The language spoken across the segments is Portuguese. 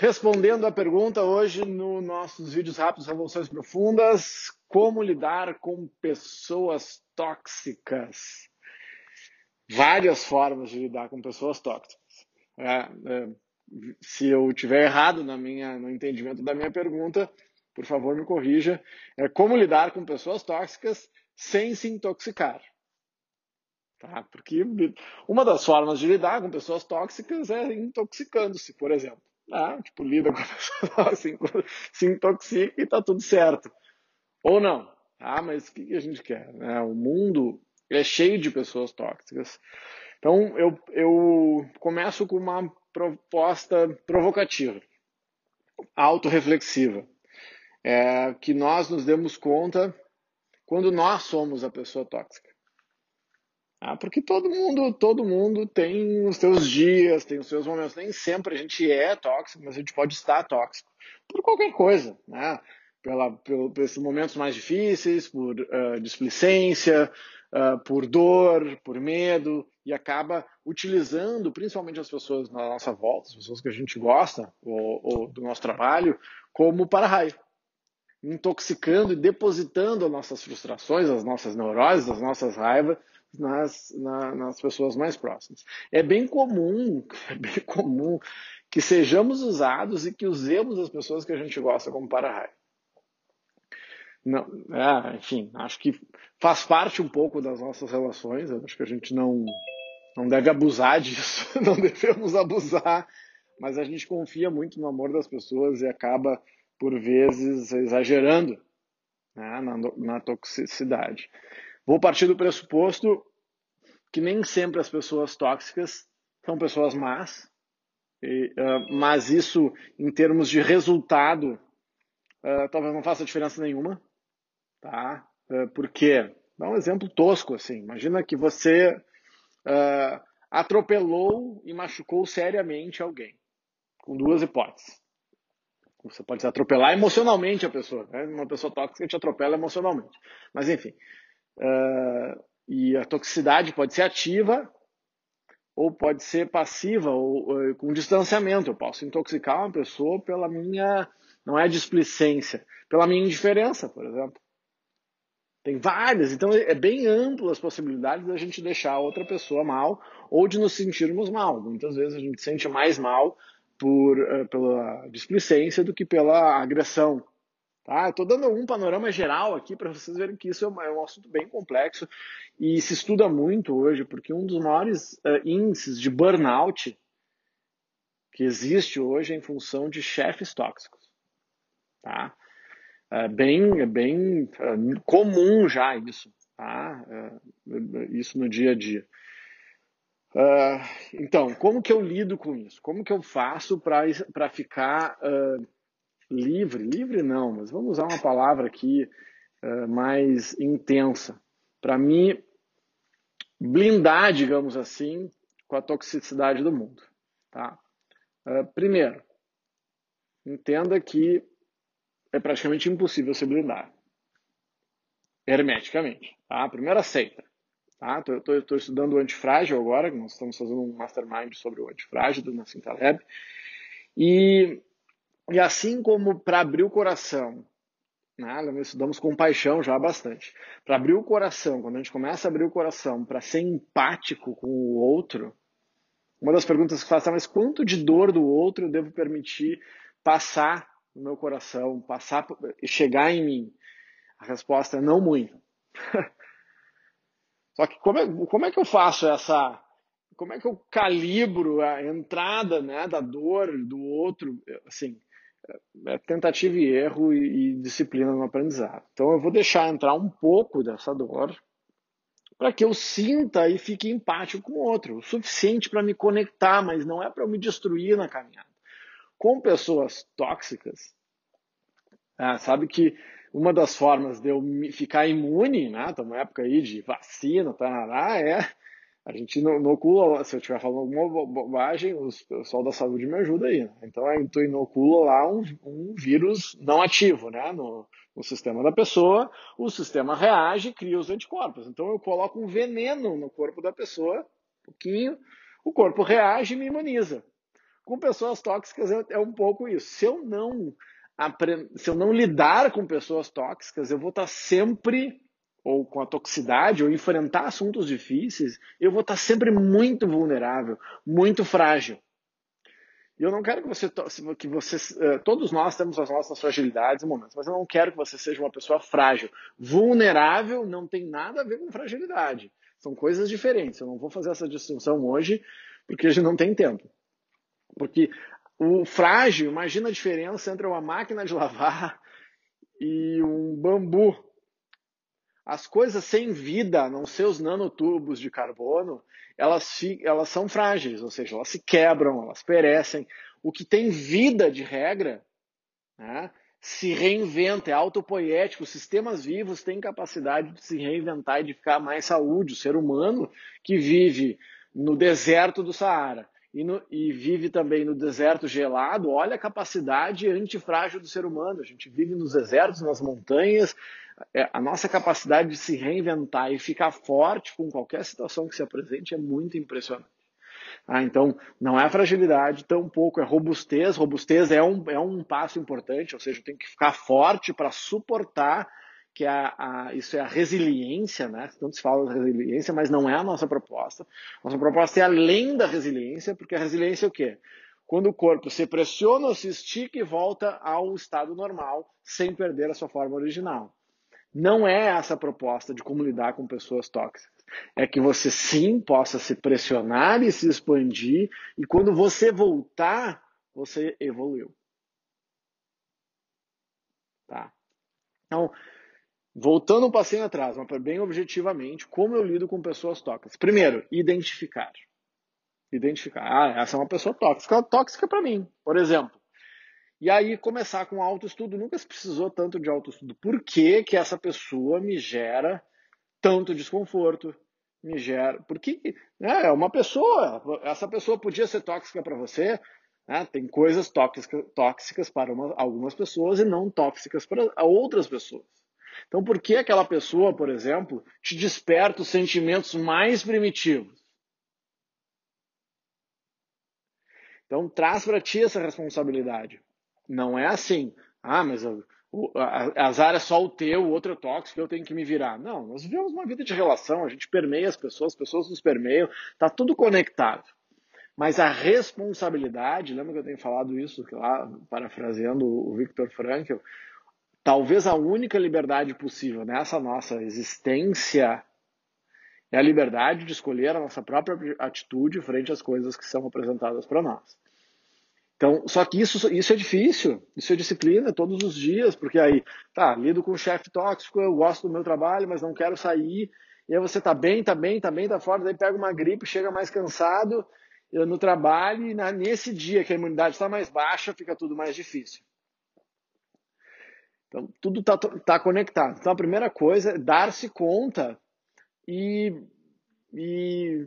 Respondendo a pergunta hoje no nossos vídeos rápidos Revoluções Profundas, como lidar com pessoas tóxicas? Várias formas de lidar com pessoas tóxicas. É, é, se eu tiver errado na minha, no entendimento da minha pergunta, por favor me corrija. É como lidar com pessoas tóxicas sem se intoxicar. Tá? Porque uma das formas de lidar com pessoas tóxicas é intoxicando-se, por exemplo. Ah, tipo, lida com a pessoa, assim, se intoxica e tá tudo certo. Ou não. Ah, mas o que a gente quer? Né? O mundo é cheio de pessoas tóxicas. Então, eu, eu começo com uma proposta provocativa, autorreflexiva. É, que nós nos demos conta quando nós somos a pessoa tóxica. Ah, porque todo mundo, todo mundo tem os seus dias, tem os seus momentos. Nem sempre a gente é tóxico, mas a gente pode estar tóxico por qualquer coisa, né? Pela, pelo, pelos momentos mais difíceis, por uh, displicência, uh, por dor, por medo, e acaba utilizando, principalmente as pessoas na nossa volta, as pessoas que a gente gosta, ou, ou do nosso trabalho, como para-raio intoxicando e depositando as nossas frustrações, as nossas neuroses, as nossas raivas nas, na, nas pessoas mais próximas. É bem comum, é bem comum que sejamos usados e que usemos as pessoas que a gente gosta como para-raio. Não, é, enfim, acho que faz parte um pouco das nossas relações. acho que a gente não, não deve abusar disso, não devemos abusar, mas a gente confia muito no amor das pessoas e acaba, por vezes, exagerando né, na, na toxicidade. Vou partir do pressuposto que nem sempre as pessoas tóxicas são pessoas más, e, uh, mas isso, em termos de resultado, uh, talvez não faça diferença nenhuma, tá? Uh, porque, dá um exemplo tosco assim, imagina que você atropelou e machucou seriamente alguém, com duas hipóteses. Você pode atropelar emocionalmente a pessoa, né? uma pessoa tóxica te atropela emocionalmente, mas enfim, Uh, e a toxicidade pode ser ativa ou pode ser passiva ou, ou, com distanciamento. Eu posso intoxicar uma pessoa pela minha, não é displicência, pela minha indiferença, por exemplo. Tem várias, então é bem amplo as possibilidades da gente deixar outra pessoa mal ou de nos sentirmos mal. Muitas vezes a gente sente mais mal por, uh, pela displicência do que pela agressão. Tá? Estou dando um panorama geral aqui para vocês verem que isso é, é um assunto bem complexo e se estuda muito hoje, porque um dos maiores uh, índices de burnout que existe hoje é em função de chefes tóxicos. Tá? É bem, é bem uh, comum já isso, tá? Uh, isso no dia a dia. então, como que eu lido com isso? Como que eu faço para ficar livre, livre não, mas vamos usar uma palavra aqui uh, mais intensa. Para mim, blindar, digamos assim, com a toxicidade do mundo. Tá? Uh, primeiro, entenda que é praticamente impossível se blindar hermeticamente. Tá? Primeiro, aceita. Tá? Estou estudando o antifrágil agora, nós estamos fazendo um mastermind sobre o antifrágil do Nassim. E e assim como para abrir o coração, né, nós estudamos compaixão já bastante, para abrir o coração, quando a gente começa a abrir o coração para ser empático com o outro, uma das perguntas que faço é, mas quanto de dor do outro eu devo permitir passar no meu coração, passar chegar em mim? A resposta é não muito. Só que como é, como é que eu faço essa como é que eu calibro a entrada né, da dor do outro, assim, é tentativa e erro e, e disciplina no aprendizado. Então eu vou deixar entrar um pouco dessa dor para que eu sinta e fique empático com o outro, o suficiente para me conectar, mas não é para eu me destruir na caminhada. Com pessoas tóxicas, é, sabe que uma das formas de eu ficar imune, né, tá uma época aí de vacina, tá, é a gente inocula, se eu estiver falando alguma bobagem, o pessoal da saúde me ajuda aí. Né? Então, tu inocula lá um, um vírus não ativo né? no, no sistema da pessoa, o sistema reage cria os anticorpos. Então, eu coloco um veneno no corpo da pessoa, um pouquinho, o corpo reage e me imuniza. com pessoas tóxicas é, é um pouco isso. Se eu não se eu não lidar com pessoas tóxicas, eu vou estar sempre ou com a toxicidade, ou enfrentar assuntos difíceis, eu vou estar sempre muito vulnerável, muito frágil. E eu não quero que você, que você, eh, todos nós temos as nossas fragilidades e momentos, mas eu não quero que você seja uma pessoa frágil. Vulnerável não tem nada a ver com fragilidade. São coisas diferentes. Eu não vou fazer essa distinção hoje, porque a gente não tem tempo. Porque o frágil, imagina a diferença entre uma máquina de lavar e um bambu as coisas sem vida, não ser os nanotubos de carbono, elas, elas são frágeis, ou seja, elas se quebram, elas perecem. O que tem vida de regra né, se reinventa, é autopoético. Os sistemas vivos têm capacidade de se reinventar e de ficar mais saúde. O ser humano que vive no deserto do Saara e, no, e, vive também no deserto gelado, olha a capacidade antifrágil do ser humano. A gente vive nos desertos, nas montanhas, a nossa capacidade de se reinventar e ficar forte com qualquer situação que se apresente é muito impressionante. Ah, então, não é fragilidade, tampouco é robustez. Robustez é um, é um passo importante, ou seja, tem que ficar forte para suportar que a, a, isso é a resiliência, né? Tanto se fala de resiliência, mas não é a nossa proposta. Nossa proposta é além da resiliência, porque a resiliência é o quê? Quando o corpo se pressiona, se estica e volta ao estado normal, sem perder a sua forma original. Não é essa a proposta de como lidar com pessoas tóxicas. É que você sim possa se pressionar e se expandir, e quando você voltar, você evoluiu. Tá? Então, voltando um passinho atrás, mas bem objetivamente, como eu lido com pessoas tóxicas? Primeiro, identificar. Identificar. Ah, essa é uma pessoa tóxica. Tóxica para mim, por exemplo. E aí começar com autoestudo. Nunca se precisou tanto de autoestudo. Por que, que essa pessoa me gera tanto desconforto? Me gera. Porque né, é uma pessoa. Essa pessoa podia ser tóxica para você. Né? Tem coisas tóxicas, tóxicas para uma, algumas pessoas e não tóxicas para outras pessoas. Então, por que aquela pessoa, por exemplo, te desperta os sentimentos mais primitivos? Então, traz para ti essa responsabilidade. Não é assim. Ah, mas o, azar é só o teu, o outro é tóxico, eu tenho que me virar. Não, nós vivemos uma vida de relação, a gente permeia as pessoas, as pessoas nos permeiam, está tudo conectado. Mas a responsabilidade, lembra que eu tenho falado isso lá, parafraseando o Viktor Frankl, talvez a única liberdade possível nessa nossa existência é a liberdade de escolher a nossa própria atitude frente às coisas que são apresentadas para nós. Então, só que isso, isso é difícil, isso é disciplina todos os dias, porque aí, tá, lido com um chefe tóxico, eu gosto do meu trabalho, mas não quero sair, e aí você tá bem, tá bem, tá bem, tá fora, daí pega uma gripe, chega mais cansado no trabalho, e na, nesse dia que a imunidade está mais baixa, fica tudo mais difícil. Então, tudo está tá conectado. Então, a primeira coisa é dar-se conta e, e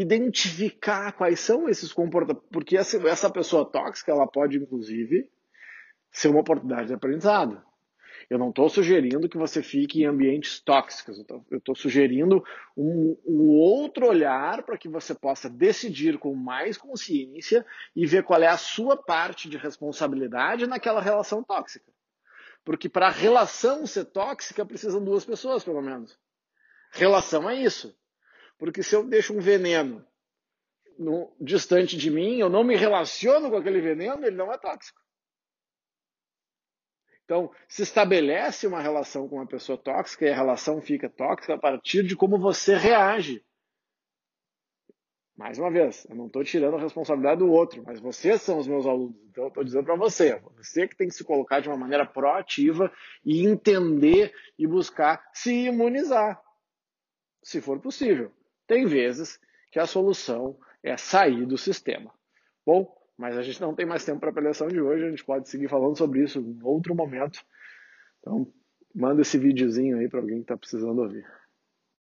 identificar quais são esses comportamentos, porque essa, essa pessoa tóxica, ela pode, inclusive, ser uma oportunidade de aprendizado. Eu não estou sugerindo que você fique em ambientes tóxicos, eu estou sugerindo um, um outro olhar para que você possa decidir com mais consciência e ver qual é a sua parte de responsabilidade naquela relação tóxica. Porque para a relação ser tóxica, precisam duas pessoas, pelo menos. Relação é isso. Porque se eu deixo um veneno no, distante de mim, eu não me relaciono com aquele veneno, ele não é tóxico. Então, se estabelece uma relação com uma pessoa tóxica e a relação fica tóxica a partir de como você reage. Mais uma vez, eu não estou tirando a responsabilidade do outro, mas vocês são os meus alunos. Então, eu estou dizendo para você, você que tem que se colocar de uma maneira proativa e entender e buscar se imunizar, se for possível. Tem vezes que a solução é sair do sistema. Bom, mas a gente não tem mais tempo para a preleção de hoje, a gente pode seguir falando sobre isso em outro momento. Então, manda esse videozinho aí para alguém que está precisando ouvir.